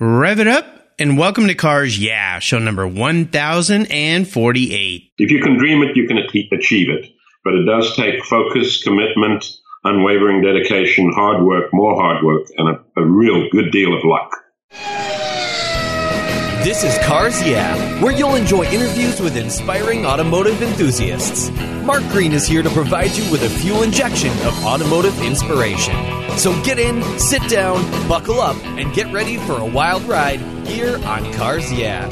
Rev it up and welcome to Cars Yeah, show number 1048. If you can dream it, you can achieve it. But it does take focus, commitment, unwavering dedication, hard work, more hard work, and a, a real good deal of luck. This is Cars Yeah, where you'll enjoy interviews with inspiring automotive enthusiasts. Mark Green is here to provide you with a fuel injection of automotive inspiration. So get in, sit down, buckle up, and get ready for a wild ride here on Cars Yeah.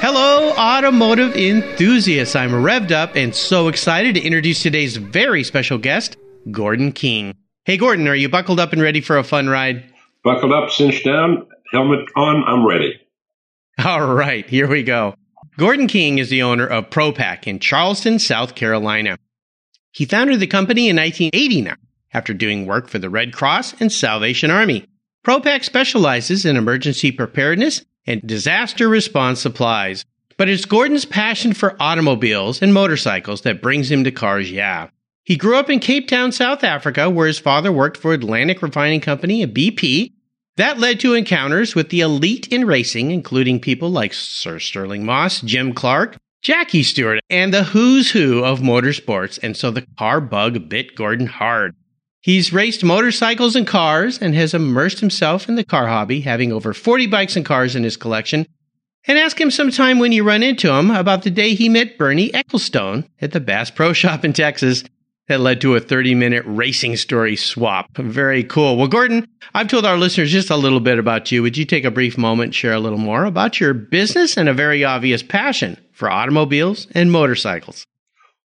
Hello, automotive enthusiasts. I'm revved up and so excited to introduce today's very special guest, Gordon King. Hey, Gordon, are you buckled up and ready for a fun ride? Buckled up, cinched down, helmet on, I'm ready. All right, here we go. Gordon King is the owner of ProPack in Charleston, South Carolina. He founded the company in 1989 after doing work for the Red Cross and Salvation Army. ProPack specializes in emergency preparedness and disaster response supplies. But it's Gordon's passion for automobiles and motorcycles that brings him to Cars Yeah. He grew up in Cape Town, South Africa, where his father worked for Atlantic Refining Company, a BP. That led to encounters with the elite in racing, including people like Sir Stirling Moss, Jim Clark, Jackie Stewart, and the who's who of motorsports, and so the car bug bit Gordon hard. He's raced motorcycles and cars and has immersed himself in the car hobby, having over 40 bikes and cars in his collection. And ask him sometime when you run into him about the day he met Bernie Ecclestone at the Bass Pro Shop in Texas that led to a 30 minute racing story swap. Very cool. Well, Gordon, I've told our listeners just a little bit about you. Would you take a brief moment, share a little more about your business and a very obvious passion for automobiles and motorcycles?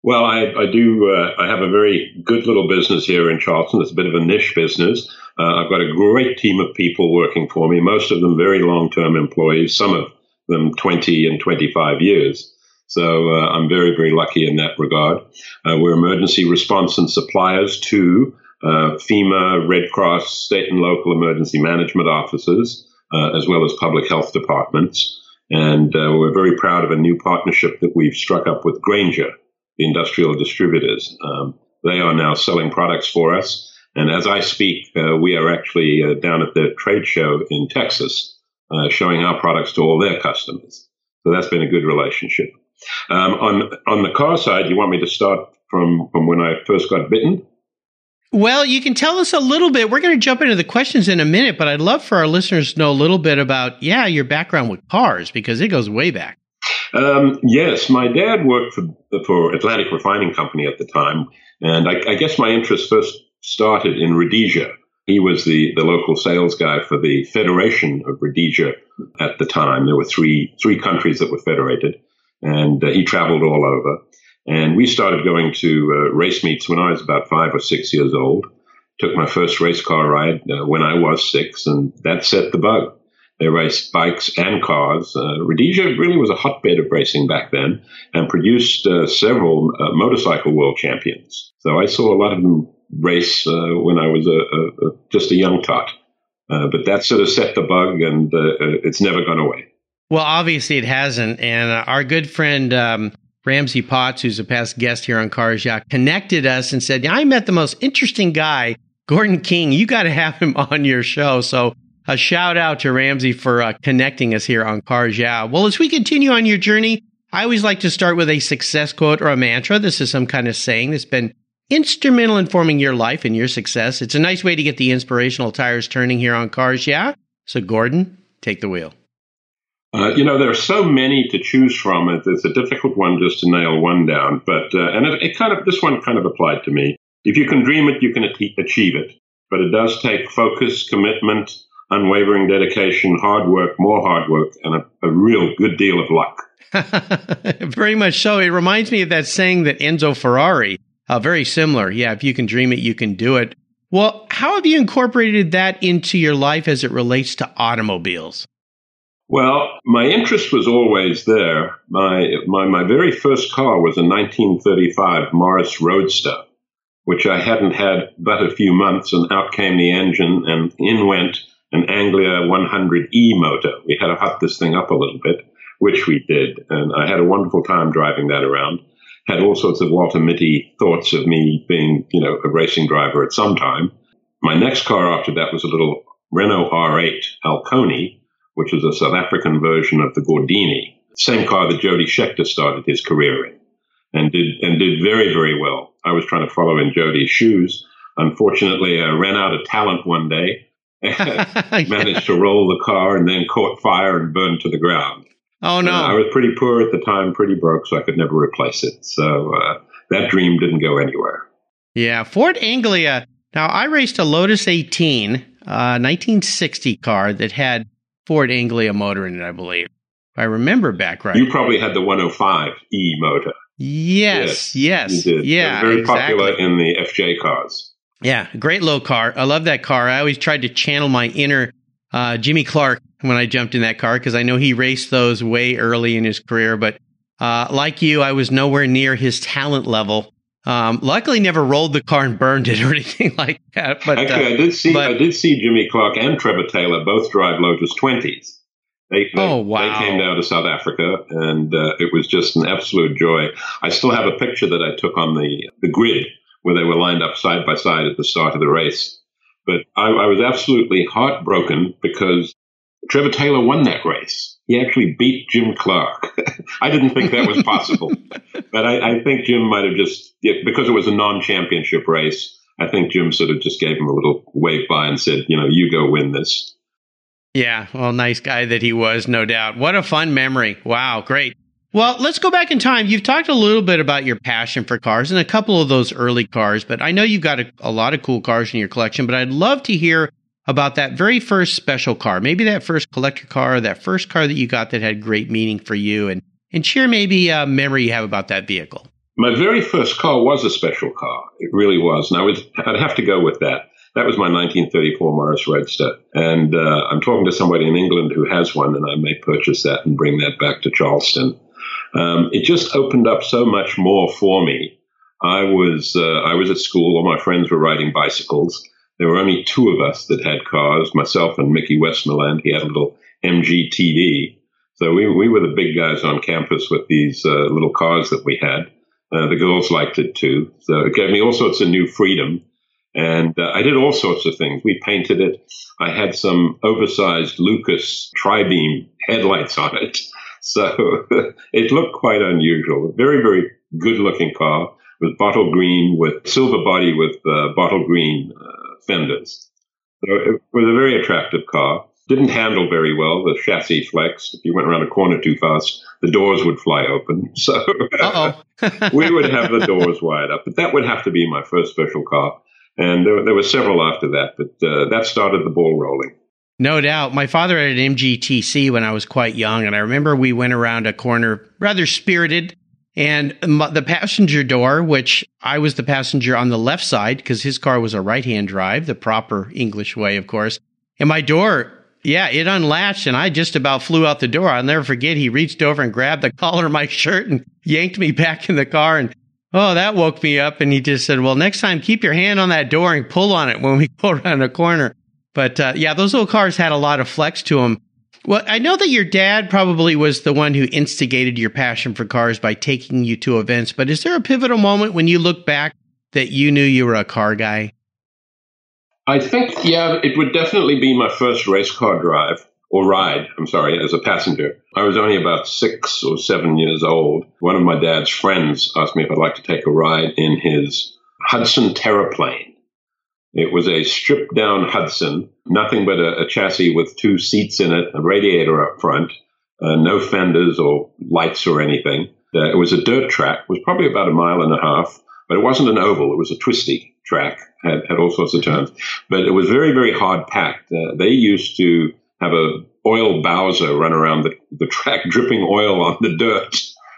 Well, I, I do. Uh, I have a very good little business here in Charleston. It's a bit of a niche business. Uh, I've got a great team of people working for me, most of them very long term employees, some of them 20 and 25 years. So uh, I'm very, very lucky in that regard. Uh, we're emergency response and suppliers to uh, FEMA, Red Cross, state and local emergency management offices, uh, as well as public health departments. And uh, we're very proud of a new partnership that we've struck up with Grainger, the industrial distributors. Um, they are now selling products for us. And as I speak, uh, we are actually down at the trade show in Texas, showing our products to all their customers. So that's been a good relationship. Um, on on the car side, you want me to start from from when I first got bitten? Well, you can tell us a little bit. We're going to jump into the questions in a minute, but I'd love for our listeners to know a little bit about, yeah, your background with cars because it goes way back. Um, yes, my dad worked for for Atlantic Refining Company at the time, and I, I guess my interest first started in Rhodesia. He was the, the local sales guy for the Federation of Rhodesia at the time. There were three three countries that were federated, and uh, he traveled all over. And we started going to uh, race meets when I was about five or six years old. Took my first race car ride uh, when I was six, and that set the bug. They raced bikes and cars. Uh, Rhodesia really was a hotbed of racing back then and produced uh, several uh, motorcycle world champions. So I saw a lot of them race when I was a, a, a, just a young tot. but that sort of set the bug, and it's never gone away. Well, obviously it hasn't. And uh, our good friend um, Ramsey Potts, who's a past guest here on Cars Yeah, connected us and said, I met the most interesting guy, Gordon King. You got to have him on your show. So a shout out to Ramsey for uh, connecting us here on Cars Yeah. Well, as we continue on your journey, I always like to start with a success quote or a mantra. This is some kind of saying that's been instrumental in forming your life and your success. It's a nice way to get the inspirational tires turning here on Cars Yeah. So, Gordon, take the wheel. Uh, you know, there are so many to choose from. It's a difficult one just to nail one down. But uh, and it, it, kind of this one kind of applied to me. If you can dream it, you can achieve it. But it does take focus, commitment, unwavering dedication, hard work, more hard work, and a, a real good deal of luck. very much so. It reminds me of that saying that Enzo Ferrari. Uh, very similar. Yeah, if you can dream it, you can do it. Well, how have you incorporated that into your life as it relates to automobiles? Well, my interest was always there. My, my, my very first car was a 1935 Morris Roadster, which I hadn't had but a few months, and out came the engine, and in went an Anglia 100E motor. We had to hot this thing up a little bit, which we did, and I had a wonderful time driving that around. Had all sorts of Walter Mitty thoughts of me being, you know, a racing driver at some time. My next car after that was a little Renault R8 Alconi, which is a South African version of the Gordini, same car that Jody Scheckter started his career in, and did and did very very well. I was trying to follow in Jody's shoes. Unfortunately, I ran out of talent one day. And managed to roll the car and then caught fire and burned to the ground. Oh no! Uh, I was pretty poor at the time, pretty broke, so I could never replace it. So uh, that dream didn't go anywhere. Yeah, Ford Anglia. Now I raced a Lotus 18, uh, 1960 car that had Ford Anglia motor in it, I believe. I remember back right. You probably had the 105 E motor. Yes, yes, yes. yeah. very exactly. popular in the FJ cars. Yeah, great low car. I love that car. I always tried to channel my inner uh, Jimmy Clark when I jumped in that car because I know he raced those way early in his career. But uh, like you, I was nowhere near his talent level. Um, luckily, never rolled the car and burned it or anything like that. But actually, uh, I did see but, I did see Jimmy Clark and Trevor Taylor both drive Lotus twenties. They, they, oh wow! They came down to South Africa, and uh, it was just an absolute joy. I still have a picture that I took on the the grid where they were lined up side by side at the start of the race. But I, I was absolutely heartbroken because Trevor Taylor won that race. He actually beat Jim Clark. I didn't think that was possible, but I, I, think Jim might have just because it was a non-championship race. I think Jim sort of just gave him a little wave by and said, "You know, you go win this." Yeah, well, nice guy that he was, no doubt. What a fun memory. Wow, great. Well, let's go back in time. You've talked a little bit about your passion for cars and a couple of those early cars, but I know you've got a, a, lot of cool cars in your collection, but I'd love to hear about that very first special car, maybe that first collector car, that first car that you got that had great meaning for you, and, and share maybe a memory you have about that vehicle. My very first car was a special car. It really was. And I would, I'd have to go with that. That was my 1934 Morris Roadster. And uh, I'm talking to somebody in England who has one, and I may purchase that and bring that back to Charleston. Um, it just opened up so much more for me. I was uh, I was at school. All my friends were riding bicycles. There were only two of us that had cars, myself and Mickey Westmoreland. He had a little MGTD. So we, we were the big guys on campus with these uh, little cars that we had. Uh, the girls liked it too. So it gave me all sorts of new freedom. And uh, I did all sorts of things. We painted it. I had some oversized Lucas tri-beam headlights on it. So it looked quite unusual. Very, very good looking car with bottle green with silver body with uh, bottle green uh, fenders. So it was a very attractive car. Didn't handle very well. The chassis flexed. If you went around a corner too fast, the doors would fly open. So we would have the doors wide up. But that would have to be my first special car. And there, there were several after that, but uh, that started the ball rolling. No doubt. My father had an MGTC when I was quite young, and I remember we went around a corner rather spirited. And the passenger door, which I was the passenger on the left side because his car was a right hand drive, the proper English way, of course. And my door, yeah, it unlatched and I just about flew out the door. I'll never forget. He reached over and grabbed the collar of my shirt and yanked me back in the car. And Oh, that woke me up. And he just said, well, next time keep your hand on that door and pull on it when we go around a corner. But uh, yeah, those little cars had a lot of flex to them. Well, I know that your dad probably was the one who instigated your passion for cars by taking you to events, but is there a pivotal moment when you look back that you knew you were a car guy? I think, yeah, it would definitely be my first race car drive or ride, I'm sorry, as a passenger. I was only about six or seven years old. One of my dad's friends asked me if I'd like to take a ride in his Hudson Terraplane. It was a stripped down Hudson, nothing but a, a chassis with two seats in it, a radiator up front, uh, no fenders or lights or anything. Uh, it was a dirt track, it was probably about a mile and a half, but it wasn't an oval, it was a twisty track, had, had all sorts of turns. But it was very, very hard packed. Uh, they used to have a oil Bowser run around the, the track, dripping oil on the dirt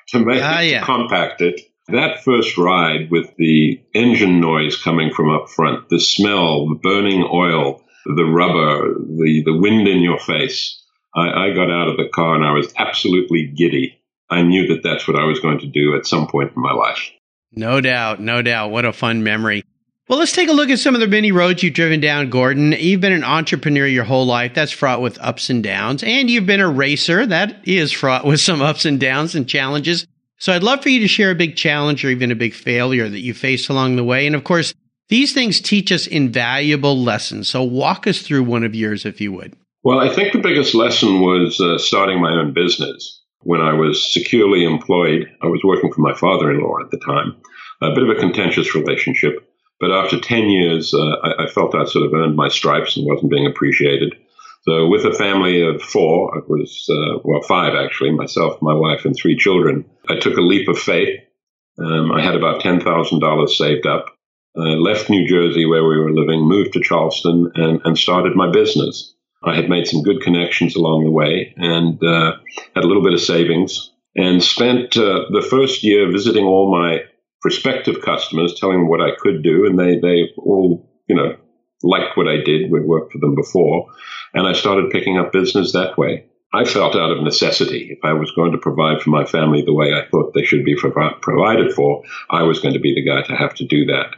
to make ah, to compact it. That first ride with the engine noise coming from up front, the smell, the burning oil, the rubber, the, the wind in your face. I, I got out of the car and I was absolutely giddy. I knew that that's what I was going to do at some point in my life. No doubt, no doubt. What a fun memory. Well, let's take a look at some of the many roads you've driven down, Gordon. You've been an entrepreneur your whole life. That's fraught with ups and downs. And you've been a racer. That is fraught with some ups and downs and challenges. So I'd love for you to share a big challenge or even a big failure that you faced along the way. And of course, These things teach us invaluable lessons. So walk us through one of yours, if you would. Well, I think the biggest lesson was uh, starting my own business. When I was securely employed, I was working for my father in law at the time. A bit of a contentious relationship. But after 10 years, uh, I, I, felt I sort of earned my stripes and wasn't being appreciated. So, with a family of four, I was, uh, well, five actually, myself, my wife, and three children, I took a leap of faith. Um, I had about $10,000 saved up, uh, left New Jersey where we were living, moved to Charleston, and, and started my business. I had made some good connections along the way and uh, had a little bit of savings and spent uh, the first year visiting all my prospective customers, telling them what I could do. And they, they all, you know, liked what I did. We'd worked for them before. And I started picking up business that way. I felt out of necessity. If I was going to provide for my family the way I thought they should be provided for, I was going to be the guy to have to do that.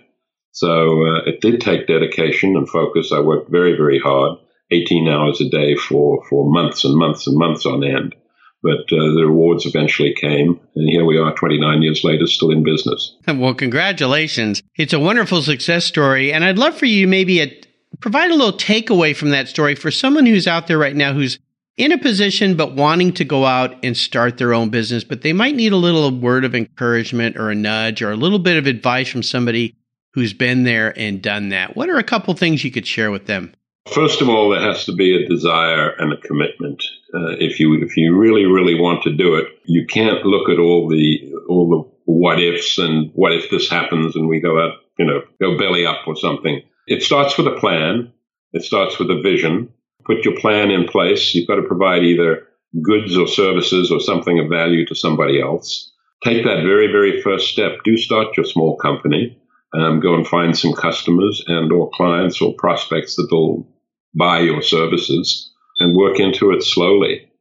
So uh, it did take dedication and focus. I worked very, very hard. 18 hours a day for, for months and months and months on end. But uh, the rewards eventually came, and here we are 29 years later, still in business. Well, congratulations. It's a wonderful success story, and I'd love for you maybe provide a little takeaway from that story for someone who's out there right now who's in a position but wanting to go out and start their own business, but they might need a little word of encouragement or a nudge or a little bit of advice from somebody who's been there and done that. What are a couple things you could share with them? First of all, there has to be a desire and a commitment. Uh, if you if you really really want to do it, you can't look at all the all the what ifs and what if this happens and we go out you know go belly up or something. It starts with a plan. It starts with a vision. Put your plan in place. You've got to provide either goods or services or something of value to somebody else. Take that very very first step. Do start your small company um, go and find some customers and or clients or prospects that will buy your services and work into it slowly.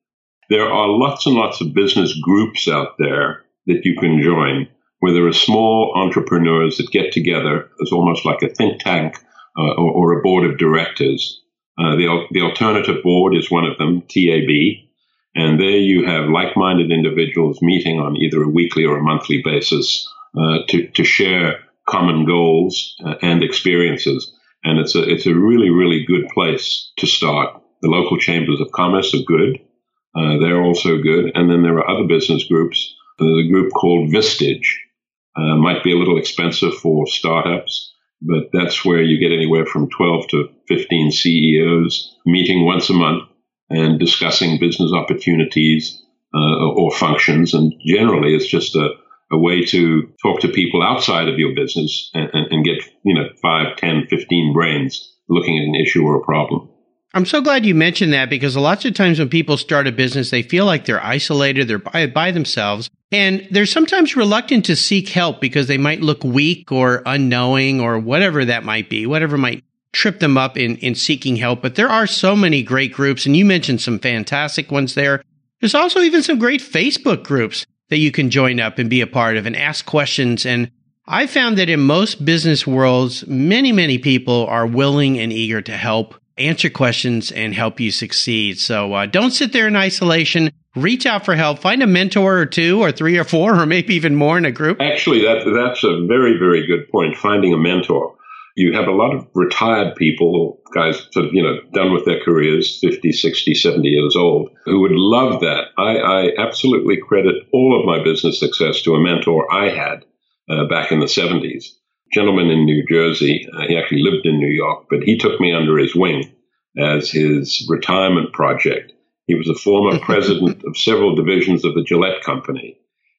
There are lots and lots of business groups out there that you can join where there are small entrepreneurs that get together as almost like a think tank uh, or, or, a board of directors. Uh, the, the alternative board is one of them, TAB, and there you have like-minded individuals meeting on either a weekly or a monthly basis uh, to, to share common goals uh, and experiences. And it's a, it's a really, really good place to start. The local chambers of commerce are good. Uh, they're also good. And then there are other business groups. There's a group called Vistage. Uh, might be a little expensive for startups, but that's where you get anywhere from 12 to 15 CEOs meeting once a month and discussing business opportunities uh, or functions. And generally, it's just a, a way to talk to people outside of your business and, and, and, get, you know, 5, 10, 15 brains looking at an issue or a problem. I'm so glad you mentioned that because a lot of times when people start a business, they feel like they're isolated, they're by, by themselves, and they're sometimes reluctant to seek help because they might look weak or unknowing or whatever that might be, whatever might trip them up in, in seeking help. But there are so many great groups, and you mentioned some fantastic ones there. There's also even some great Facebook groups that you can join up and be a part of and ask questions. And I found that in most business worlds, many, many people are willing and eager to help answer questions and help you succeed. So uh, don't sit there in isolation. Reach out for help. Find a mentor or two or three or four or maybe even more in a group. Actually, that, that's a very, very good point. Finding a mentor you have a lot of retired people, guys sort of, you know, done with their careers, 50, 60, 70 years old, who would love that. I, I absolutely credit all of my business success to a mentor I had uh, back in the 70s. Gentleman in New Jersey, uh, he actually lived in New York, but he took me under his wing as his retirement project. He was a former president of several divisions of the Gillette Company.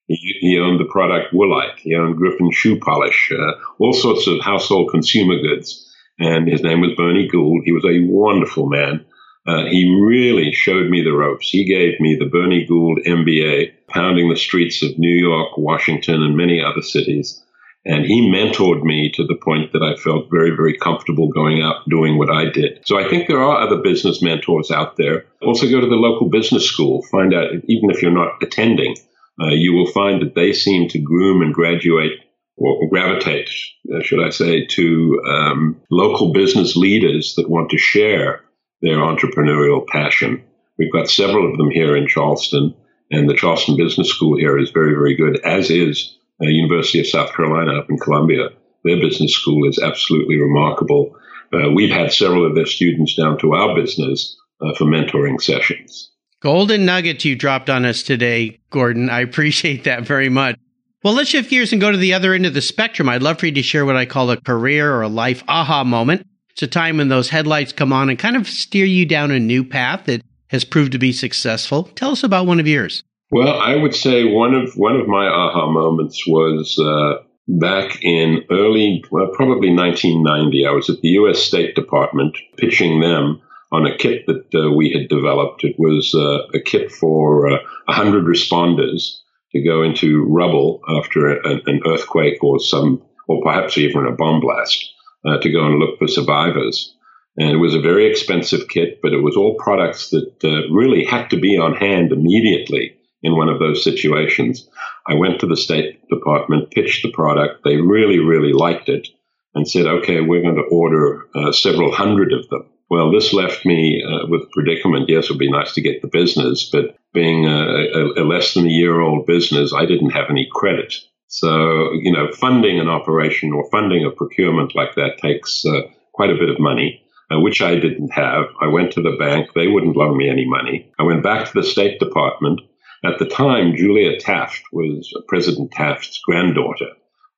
He, he owned the product Woolite. He owned Griffin shoe polish, uh, all sorts of household consumer goods. And his name was Bernie Gould. He was a wonderful man. Uh, he really showed me the ropes. He gave me the Bernie Gould MBA, pounding the streets of New York, Washington, and many other cities. And he mentored me to the point that I felt very, very comfortable going out doing what I did. So I think there are other business mentors out there. Also go to the local business school. Find out, even if you're not attending, uh, you will find that they seem to groom and graduate or gravitate, uh, should I say, to um, local business leaders that want to share their entrepreneurial passion. We've got several of them here in Charleston, and the Charleston Business School here is very, very good, as is University of South Carolina up in Columbia. their business school is absolutely remarkable. Uh, we've had several of their students down to our business uh, for mentoring sessions. Golden nuggets you dropped on us today, Gordon. I appreciate that very much. Well, let's shift gears and go to the other end of the spectrum. I'd love for you to share what I call a career or a life aha moment. It's a time when those headlights come on and kind of steer you down a new path that has proved to be successful. Tell us about one of yours. Well, I would say one of one of my aha moments was uh, back in early, well, probably 1990. I was at the U.S. State Department pitching them on a kit that uh, we had developed. It was uh, a kit for uh, 100 responders to go into rubble after a, an earthquake or some, or perhaps even a bomb blast, uh, to go and look for survivors. And it was a very expensive kit, but it was all products that uh, really had to be on hand immediately in one of those situations. I went to the State Department, pitched the product. They really, really liked it and said, okay, we're going to order uh, several hundred of them. Well, this left me uh, with a predicament. Yes, it would be nice to get the business, but being a, a, a less than a year old business, I didn't have any credit. So, you know, funding an operation or funding a procurement like that takes uh, quite a bit of money. Uh, which I didn't have. I went to the bank. They wouldn't loan me any money. I went back to the State Department. At the time, Julia Taft was uh, President Taft's granddaughter,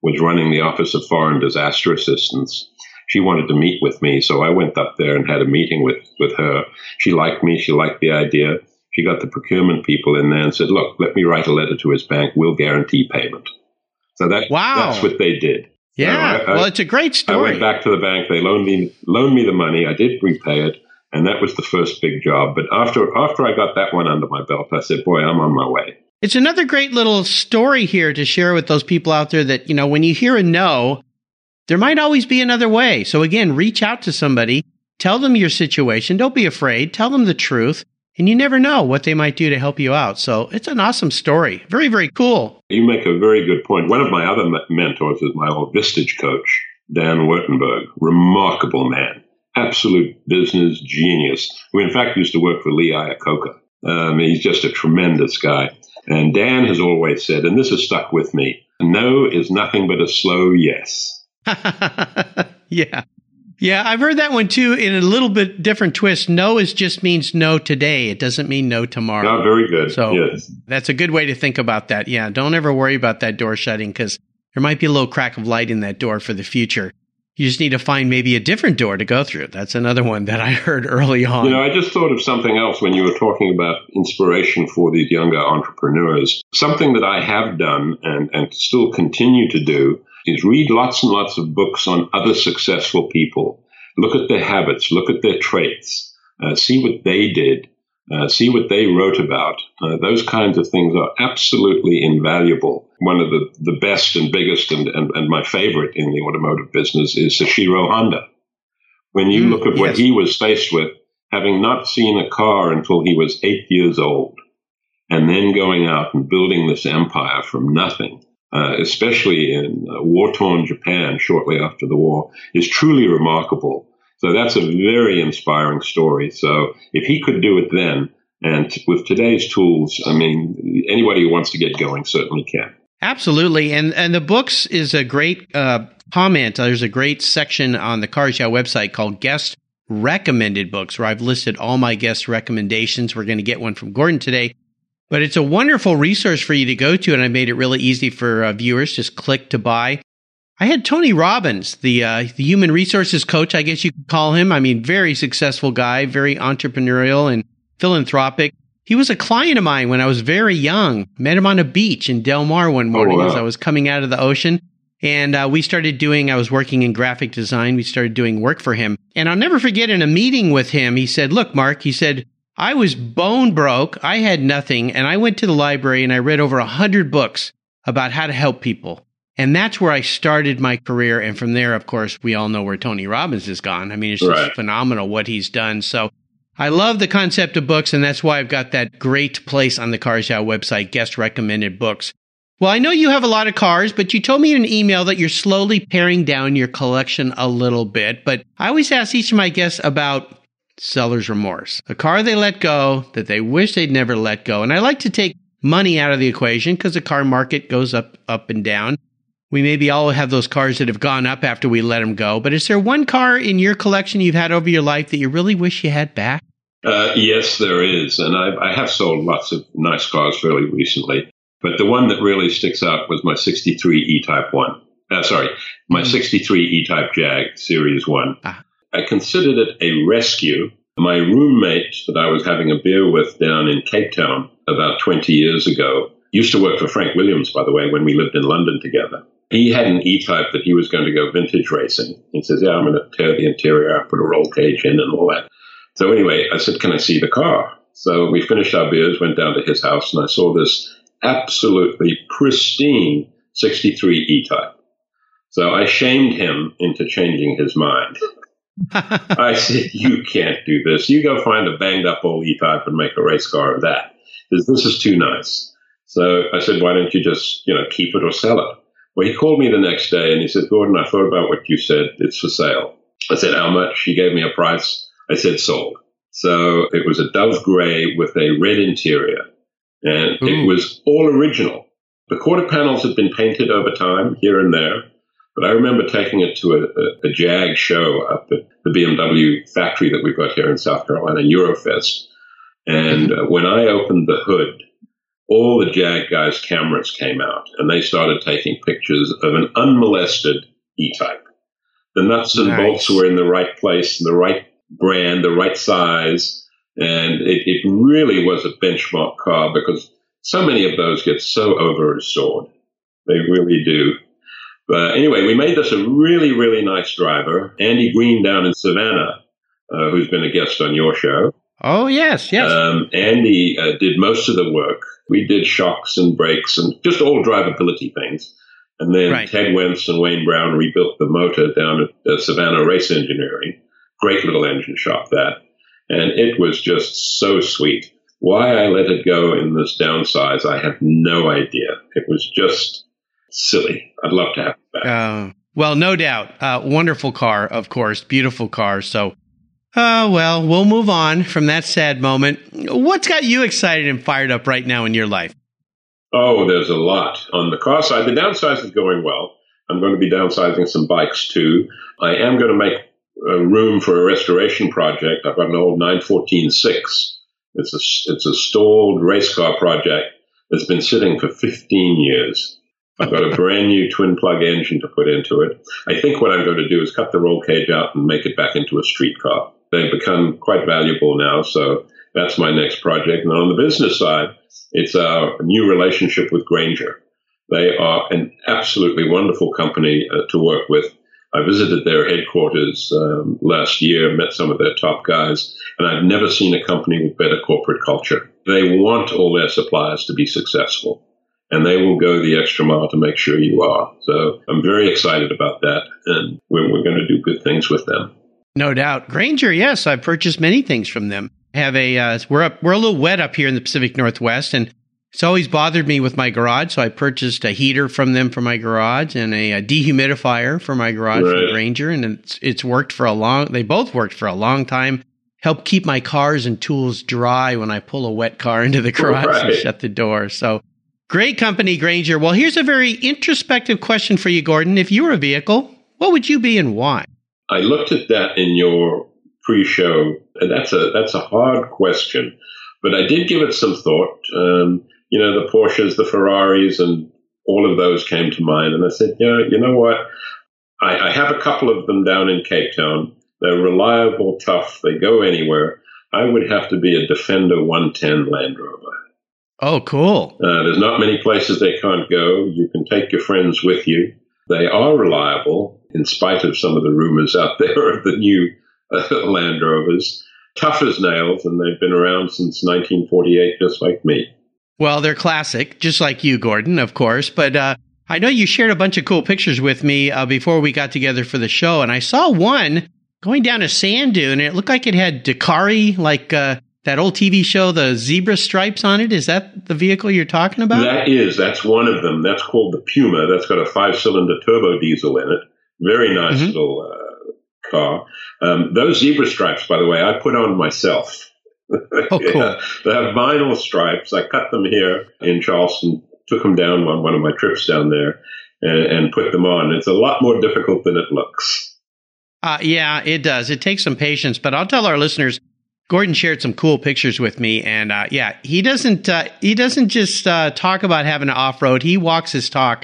was running the Office of Foreign Disaster Assistance. She wanted to meet with me, so I went up there and had a meeting with, with her. She liked me. She liked the idea. She got the procurement people in there and said, look, let me write a letter to his bank. We'll guarantee payment. So that, wow. that's what they did. Yeah. So I, well, it's a great story. I went back to the bank. They loaned me, loaned me the money. I did repay it. And that was the first big job. But after, after I got that one under my belt, I said, boy, I'm on my way. It's another great little story here to share with those people out there that, you know, when you hear a no, there might always be another way. So again, reach out to somebody, tell them your situation. Don't be afraid. Tell them the truth. And you never know what they might do to help you out. So it's an awesome story. Very, very cool. You make a very good point. One of my other mentors is my old Vistage coach, Dan Wertenberg. Remarkable man absolute business genius, who in fact used to work for Lee Iacocca. Um, he's just a tremendous guy. And Dan has always said, and this has stuck with me, no is nothing but a slow yes. yeah. Yeah, I've heard that one too in a little bit different twist. No is just means no today. It doesn't mean no tomorrow. Very good. So yes. that's a good way to think about that. Yeah, don't ever worry about that door shutting because there might be a little crack of light in that door for the future. You just need to find maybe a different door to go through. That's another one that I heard early on. You know, I just thought of something else when you were talking about inspiration for these younger entrepreneurs. Something that I have done and, and still continue to do is read lots and lots of books on other successful people. Look at their habits, look at their traits, uh, see what they did, uh, see what they wrote about. Uh, those kinds of things are absolutely invaluable. One of the, the best and biggest and, and, and my favorite in the automotive business is Soichiro Honda. When you mm, look at yes. what he was faced with, having not seen a car until he was eight years old, and then going out and building this empire from nothing, uh, especially in uh, war torn Japan shortly after the war, is truly remarkable. So that's a very inspiring story. So if he could do it then, and with today's tools, I mean, anybody who wants to get going certainly can. Absolutely, and and the books is a great uh, comment. There's a great section on the Cars Yeah website called Guest Recommended Books, where I've listed all my guest recommendations. We're going to get one from Gordon today, but it's a wonderful resource for you to go to, and I made it really easy for uh, viewers. Just click to buy. I had Tony Robbins, the uh, the human resources coach, I guess you could call him. I mean, very successful guy, very entrepreneurial and philanthropic. He was a client of mine when I was very young. Met him on a beach in Del Mar one morning oh, wow. as I was coming out of the ocean. And uh, we started doing, I was working in graphic design. We started doing work for him. And I'll never forget in a meeting with him, he said, Look, Mark, he said, I was bone broke. I had nothing. And I went to the library and I read over a hundred books about how to help people. And that's where I started my career. And from there, of course, we all know where Tony Robbins has gone. I mean, it's just phenomenal what he's done. So I love the concept of books. And that's why I've got that great place on the Cars Yeah website, guest recommended books. Well, I know you have a lot of cars, but you told me in an email that you're slowly paring down your collection a little bit. But I always ask each of my guests about seller's remorse, a car they let go that they wish they'd never let go. And I like to take money out of the equation because the car market goes up, up and down. We maybe all have those cars that have gone up after we let them go. But is there one car in your collection you've had over your life that you really wish you had back? Uh, yes, there is. And I, I have sold lots of nice cars fairly recently. But the one that really sticks out was my 63 E-Type 1. Uh, sorry, my mm. 63 E-Type Jag Series 1. Ah. I considered it a rescue. My roommate that I was having a beer with down in Cape Town about 20 years ago used to work for Frank Williams, by the way, when we lived in London together he had an E-Type that he was going to go vintage racing. He says, yeah, I'm going to tear the interior out, put a roll cage in and all that. So anyway, I said, can I see the car? So we finished our beers, went down to his house, and I saw this absolutely pristine 63 E-Type. So I shamed him into changing his mind. I said, you can't do this. You go find a banged up old E-Type and make a race car of that. This, this is too nice. So I said, why don't you just, you know, keep it or sell it? Well, he called me the next day and he said, Gordon, I thought about what you said. It's for sale. I said, how much? He gave me a price. I said, sold. So it was a dove gray with a red interior and Ooh. it was all original. The quarter panels had been painted over time here and there, but I remember taking it to a, a, a JAG show up at the BMW factory that we've got here in South Carolina, Eurofest. And uh, when I opened the hood, all the Jag guys' cameras came out and they started taking pictures of an unmolested E type. The nuts and nice. bolts were in the right place, the right brand, the right size. And it, it really was a benchmark car because so many of those get so over restored. They really do. But anyway, we made this a really, really nice driver. Andy Green down in Savannah, uh, who's been a guest on your show. Oh, yes, yes. Um, Andy uh, did most of the work. We did shocks and brakes and just all drivability things. And then right. Ted Wentz and Wayne Brown rebuilt the motor down at uh, Savannah Race Engineering. Great little engine shop, that. And it was just so sweet. Why I let it go in this downsize, I have no idea. It was just silly. I'd love to have it back. Uh, well, no doubt. Uh, wonderful car, of course. Beautiful car. So Oh, well, we'll move on from that sad moment. What's got you excited and fired up right now in your life? Oh, there's a lot. On the car side, the downsize is going well. I'm going to be downsizing some bikes too. I am going to make uh, room for a restoration project. I've got an old 914-6. It's a, it's a stalled race car project that's been sitting for 15 years. I've got a brand new twin plug engine to put into it. I think what I'm going to do is cut the roll cage out and make it back into a street car they've become quite valuable now. So that's my next project. And on the business side, it's a new relationship with Grainger. They are an absolutely wonderful company uh, to work with. I visited their headquarters um, last year, met some of their top guys, and I've never seen a company with better corporate culture. They want all their suppliers to be successful, and they will go the extra mile to make sure you are. So I'm very excited about that, and we're, we're going to do good things with them. No doubt. Grainger, yes, I've purchased many things from them. I have a uh, we're up we're a little wet up here in the Pacific Northwest and it's always bothered me with my garage, so I purchased a heater from them for my garage and a, a dehumidifier for my garage right. from Grainger, and it's it's worked for a long. They both worked for a long time. Help keep my cars and tools dry when I pull a wet car into the garage right. and shut the door. So great company, Grainger. Well, here's a very introspective question for you, Gordon. If you were a vehicle, what would you be and why? I looked at that in your pre-show, and that's a that's a hard question, but I did give it some thought. Um, you know, the Porsches, the Ferraris, and all of those came to mind, and I said, yeah, you know what? I, I have a couple of them down in Cape Town. They're reliable, tough. They go anywhere. I would have to be a Defender 110 Land Rover. Oh, cool. Uh, there's not many places they can't go. You can take your friends with you. They are reliable in spite of some of the rumors out there of the new uh, Land Rovers. Tough as nails, and they've been around since 1948, just like me. Well, they're classic, just like you, Gordon, of course. But uh, I know you shared a bunch of cool pictures with me uh, before we got together for the show, and I saw one going down a sand dune, and it looked like it had Daktari, like uh, that old TV show, the zebra stripes on it. Is that the vehicle you're talking about? That is. That's one of them. That's called the Puma. That's got a five cylinder turbo diesel in it. Very nice mm-hmm. little uh, car. Um, those zebra stripes, by the way, I put on myself. Oh, cool. yeah. They have vinyl stripes. I cut them here in Charleston, took them down on one of my trips down there. and, and put them on. It's a lot more difficult than it looks. Uh, yeah, it does. It takes some patience, but I'll tell our listeners. Gordon shared some cool pictures with me, and uh, yeah, he doesn't uh, he doesn't just uh, talk about having an off road. He walks his talk.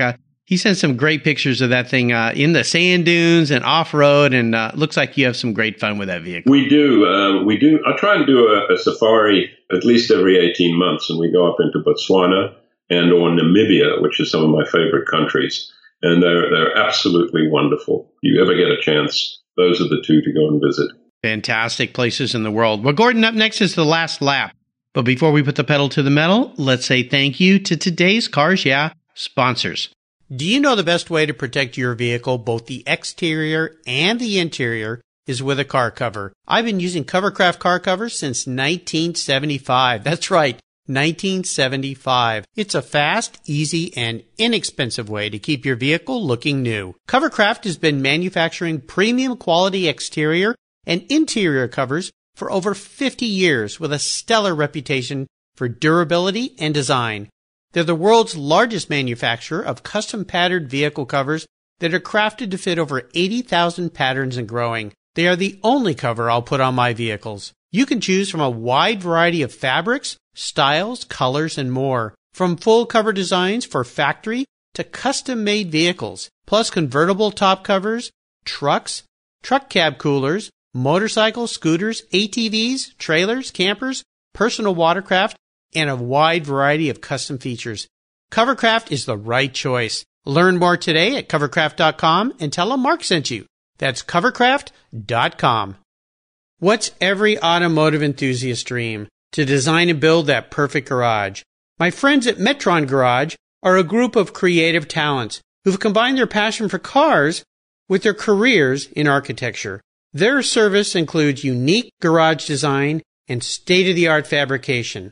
Uh, he sent some great pictures of that thing uh, in the sand dunes and off road, and uh, looks like you have some great fun with that vehicle. We do. Um, we do. I try and do a, a, safari at least every eighteen months, and we go up into Botswana and or Namibia, which is some of my favorite countries, and they're they're absolutely wonderful. If you ever get a chance, those are the two to go and visit. Fantastic places in the world. Well, Gordon, up next is the last lap. But before we put the pedal to the metal, let's say thank you to today's Cars Yeah sponsors. Do you know the best way to protect your vehicle, both the exterior and the interior, is with a car cover? I've been using Covercraft car covers since 1975. That's right. 1975. It's a fast, easy, and inexpensive way to keep your vehicle looking new. Covercraft has been manufacturing premium quality exterior and interior covers for over 50 years with a stellar reputation for durability and design. They're the world's largest manufacturer of custom patterned vehicle covers that are crafted to fit over 80,000 patterns and growing. They are the only cover I'll put on my vehicles. You can choose from a wide variety of fabrics, styles, colors, and more. From full cover designs for factory to custom made vehicles, plus convertible top covers, trucks, truck cab coolers, motorcycles, scooters, ATVs, trailers, campers, personal watercraft, and a wide variety of custom features. Covercraft is the right choice. Learn more today at covercraft.com and tell them Mark sent you. That's covercraft.com. What's every automotive enthusiast dream? To design and build that perfect garage. My friends at Metron Garage are a group of creative talents who've combined their passion for cars with their careers in architecture. Their service includes unique garage design and state of the art fabrication.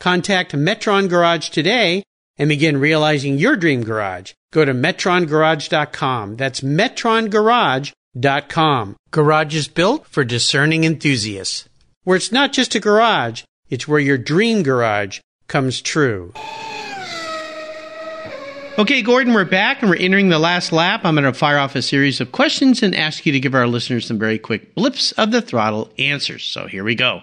Contact Metron Garage today and begin realizing your dream garage. Go to metrongarage.com. That's metrongarage.com. Garage is built for discerning enthusiasts. Where it's not just a garage, it's where your dream garage comes true. Okay, Gordon, we're back and we're entering the last lap. I'm going to fire off a series of questions and ask you to give our listeners some very quick blips of the throttle answers. So here we go.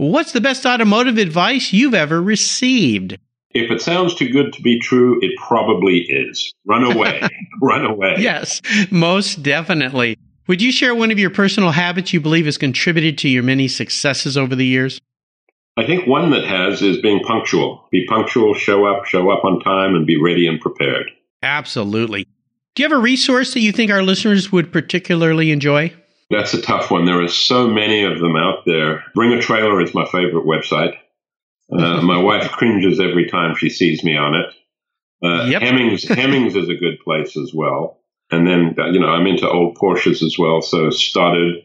What's the best automotive advice you've ever received? If it sounds too good to be true, it probably is. Run away. Run away. Yes, most definitely. Would you share one of your personal habits you believe has contributed to your many successes over the years? I think one that has is being punctual. Be punctual, show up, show up on time, and be ready and prepared. Absolutely. Do you have a resource that you think our listeners would particularly enjoy? That's a tough one. There are so many of them out there. Bring a Trailer is my favorite website. Uh, my wife cringes every time she sees me on it. Uh, yep. Hemmings, Hemmings is a good place as well. And then, uh, you know, I'm into old Porsches as well. So Stoddard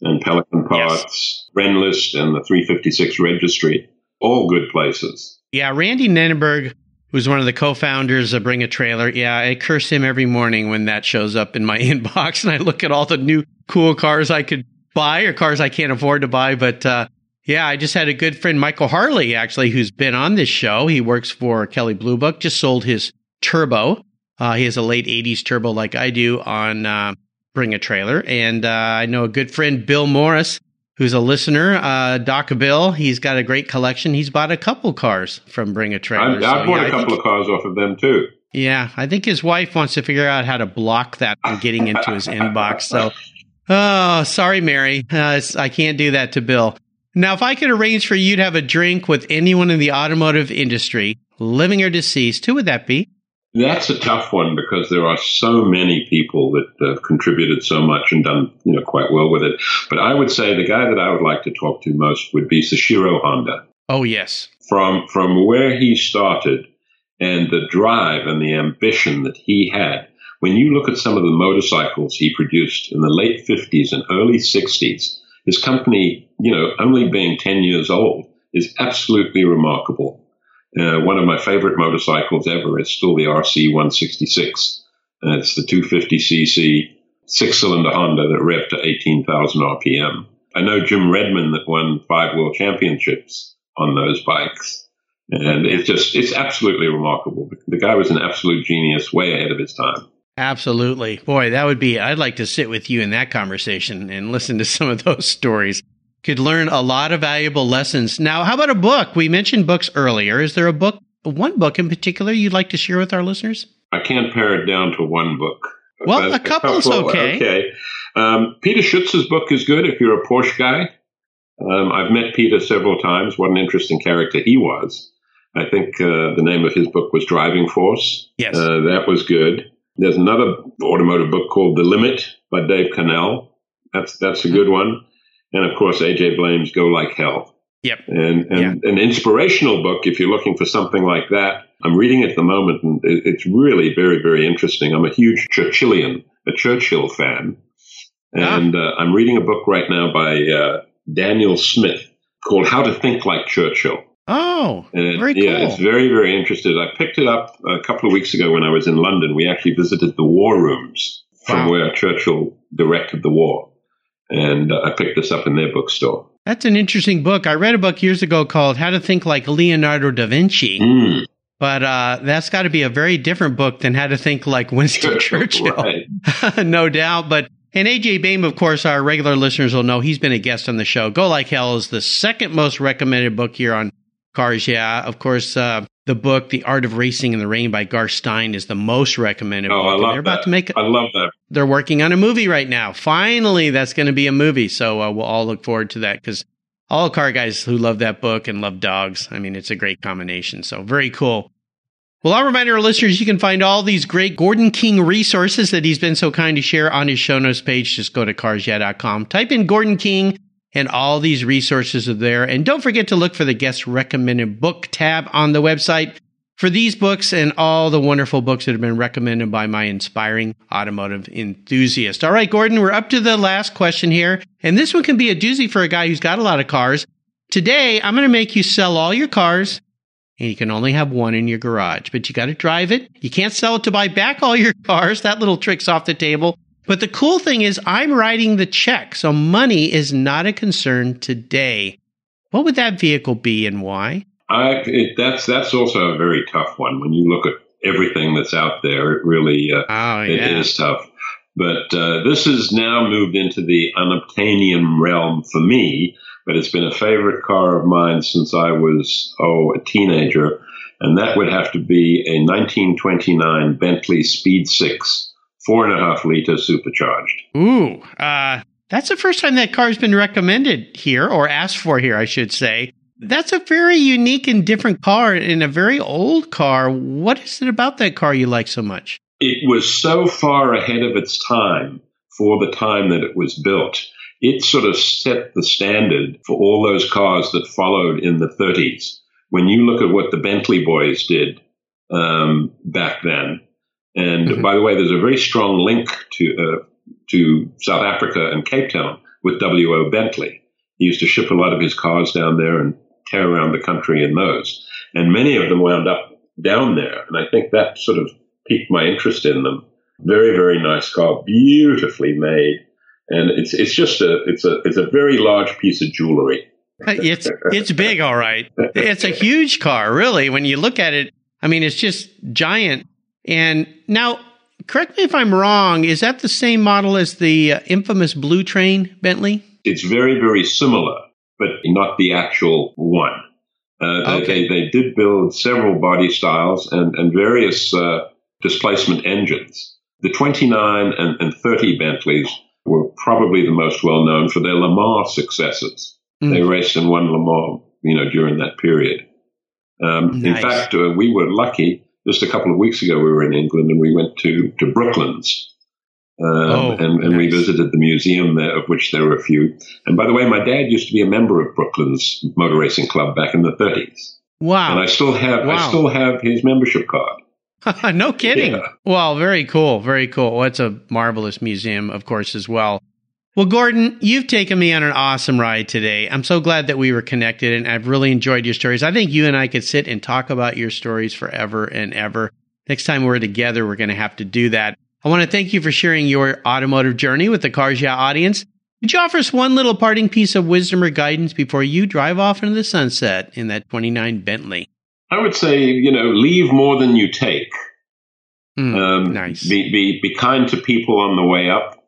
and Pelican Parts, yes. Rennlist and the 356 Registry, all good places. Yeah, Randy Nonnenberg who's one of the co-founders of Bring a Trailer. Yeah, I curse him every morning when that shows up in my inbox and I look at all the new cool cars I could buy or cars I can't afford to buy. But, uh, yeah, I just had a good friend, Michael Harley, actually, who's been on this show. He works for Kelley Blue Book, just sold his turbo. Uh, he has a late 80s turbo like I do on uh, Bring a Trailer. And uh, I know a good friend, Bill Morris, who's a listener, uh, Doc Bill. He's got a great collection. He's bought a couple cars from Bring a Trailer. I, I so, bought yeah, a couple of cars off of them too. Yeah, I think his wife wants to figure out how to block that from getting into his inbox. So, oh, sorry, Mary, uh, I can't do that to Bill. Now, if I could arrange for you to have a drink with anyone in the automotive industry, living or deceased, who would that be? That's a tough one because there are so many people that have contributed so much and done, you know, quite well with it. But I would say the guy that I would like to talk to most would be Soichiro Honda. Oh yes. From from where he started and the drive and the ambition that he had when you look at some of the motorcycles he produced in the late 50s and early 60s, his company, you know, only being 10 years old, is absolutely remarkable. Uh, one of my favorite motorcycles ever is still the RC 166. And it's the 250cc six cylinder Honda that revved to 18,000 RPM. I know Jim Redman that won five world championships on those bikes. And it's just, it's absolutely remarkable. The guy was an absolute genius, way ahead of his time. Absolutely. Boy, that would be, I'd like to sit with you in that conversation and listen to some of those stories. Could learn a lot of valuable lessons. Now, how about a book? We mentioned books earlier. Is there a book, one book in particular you'd like to share with our listeners? I can't pare it down to one book. Well, a couple's a couple, okay. Okay. Um, Peter Schutz's book is good if you're a Porsche guy. Um, I've met Peter several times. What an interesting character he was. I think uh, the name of his book was Driving Force. Yes. Uh, that was good. There's another automotive book called The Limit by Dave Cannell. That's that's a good one. And of course, AJ Baime's Go Like Hell. Yep. And, and an inspirational book, if you're looking for something like that, I'm reading it at the moment, and it's really very, very interesting. I'm a huge Churchillian, a Churchill fan. And ah. uh, I'm reading a book right now by uh, Daniel Smith called How to Think Like Churchill. Oh, and very cool. Yeah, it's very, very interesting. I picked it up a couple of weeks ago when I was in London. We actually visited the war rooms from wow. where Churchill directed the war. And I picked this up in their bookstore. That's an interesting book. I read a book years ago called How to Think Like Leonardo da Vinci. Mm. But uh, that's got to be a very different book than How to Think Like Winston Churchill. no doubt. But and AJ Baime, of course, our regular listeners will know he's been a guest on the show. Go Like Hell is the second most recommended book here on Cars. Yeah, of course, uh, the book The Art of Racing in the Rain by Garth Stein is the most recommended. Oh, book. I love they're that. about to make. I love that. They're working on a movie right now. Finally, that's going to be a movie. So uh, we'll all look forward to that because all car guys who love that book and love dogs. I mean, it's a great combination. So very cool. Well, I'll remind our listeners you can find all these great Gordon King resources that he's been so kind to share on his show notes page. Just go to carsyeah.com, type in Gordon King, and all these resources are there. And don't forget to look for the guest recommended book tab on the website for these books and all the wonderful books that have been recommended by my inspiring automotive enthusiast. All right, Gordon, we're up to the last question here. And this one can be a doozy for a guy who's got a lot of cars. Today, I'm going to make you sell all your cars and you can only have one in your garage, but you got to drive it. You can't sell it to buy back all your cars. That little trick's off the table. But the cool thing is I'm writing the check. So money is not a concern today. What would that vehicle be and why? I, it, that's that's also a very tough one. When you look at everything that's out there, it really uh, oh, yeah. it is tough. But uh, this has now moved into the unobtainium realm for me but it's been a favorite car of mine since I was, oh, a teenager. And that would have to be a 1929 Bentley Speed 6, four and a half liter supercharged. Ooh, uh, that's the first time that car's been recommended here, or asked for here, I should say. That's a very unique and different car and a very old car. What is it about that car you like so much? It was so far ahead of its time for the time that it was built it sort of set the standard for all those cars that followed in the 30s. When you look at what the Bentley boys did um, back then, and mm-hmm. by the way, there's a very strong link to uh, to South Africa and Cape Town with W. O. Bentley. He used to ship a lot of his cars down there and tear around the country in those, and many of them wound up down there. And I think that sort of piqued my interest in them. Very, very nice car, beautifully made and it's it's just a it's a it's a very large piece of jewelry. it's it's big, all right. It's a huge car, really. When you look at it, I mean, it's just giant. And now, correct me if I'm wrong. Is that the same model as the uh, infamous Blue Train Bentley? It's very very similar, but not the actual one. Uh, okay. they, they, did build several body styles and, and various uh, displacement engines. The 29 and, and 30 Bentleys were probably the most well known for their Le Mans successes. Mm. They raced and won Le Mans, you know, during that period. Um, nice. In fact, uh, we were lucky. Just a couple of weeks ago, we were in England and we went to to Brooklands, um, oh, and, and nice. we visited the museum there, of which there were a few. And by the way, my dad used to be a member of Brooklands Motor Racing Club back in the 30s. Wow! And I still have wow. I still have his membership card. no kidding. Yeah. Well, very cool. Very cool. Well, it's a marvelous museum, of course, as well. Well, Gordon, you've taken me on an awesome ride today. I'm so glad that we were connected and I've really enjoyed your stories. I think you and I could sit and talk about your stories forever and ever. Next time we're together, we're going to have to do that. I want to thank you for sharing your automotive journey with the Cars Yeah audience. Could you offer us one little parting piece of wisdom or guidance before you drive off into the sunset in that 29 Bentley? I would say, you know, leave more than you take. Mm, Um, nice. Be, be, be kind to people on the way up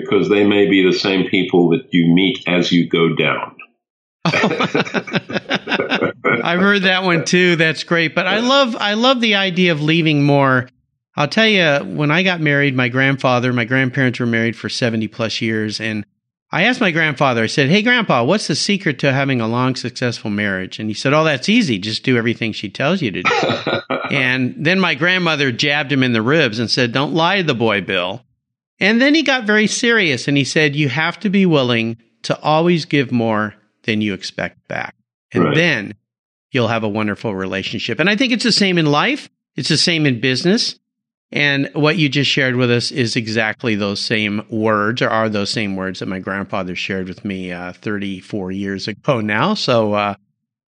because they may be the same people that you meet as you go down. I've heard that one too. That's great. But I love I love the idea of leaving more. I'll tell you, when I got married, my grandfather, my grandparents were married for 70 plus years. And I asked my grandfather, I said, Hey, grandpa, what's the secret to having a long, successful marriage? And he said, Oh, that's easy. Just do everything she tells you to do. and then my grandmother jabbed him in the ribs and said, Don't lie to the boy, Bill. And then he got very serious and he said, You have to be willing to always give more than you expect back. And Right. then you'll have a wonderful relationship. And I think it's the same in life, it's the same in business. And what you just shared with us is exactly those same words, or are those same words that my grandfather shared with me uh, 34 years ago now. So, uh,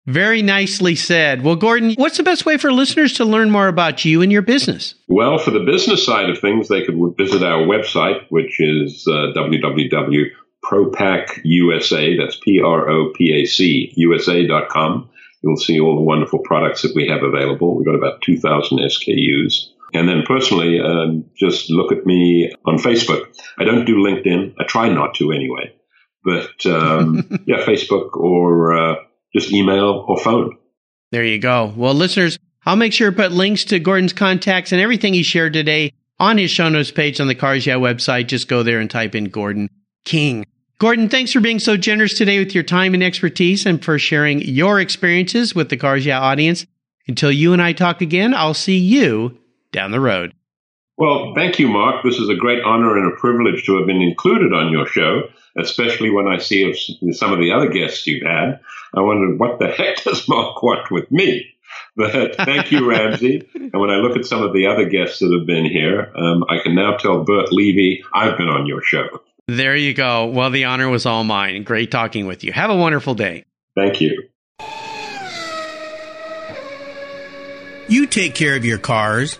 very nicely said. Well, Gordon, what's the best way for listeners to learn more about you and your business? Well, for the business side of things, they could visit our website, which is uh, www.propacusa, that's P-R-O-P-A-C, USA.com. You'll see all the wonderful products that we have available. We've got about 2,000 SKUs. And then personally, um, just look at me on Facebook. I don't do LinkedIn. I try not to anyway. But um, yeah, Facebook or uh, just email or phone. There you go. Well, listeners, I'll make sure to put links to Gordon's contacts and everything he shared today on his show notes page on the Cars Yeah website. Just go there and type in Gordon King. Gordon, thanks for being so generous today with your time and expertise and for sharing your experiences with the Cars Yeah audience. Until you and I talk again, I'll see you down the road. Well, thank you, Mark. This is a great honor and a privilege to have been included on your show, especially when I see some of the other guests you've had. I wondered, what the heck does Mark want with me? But thank you, Ramsey. And when I look at some of the other guests that have been here, um, I can now tell Burt Levy I've been on your show. There you go. Well, the honor was all mine. Great talking with you. Have a wonderful day. Thank you. You take care of your cars,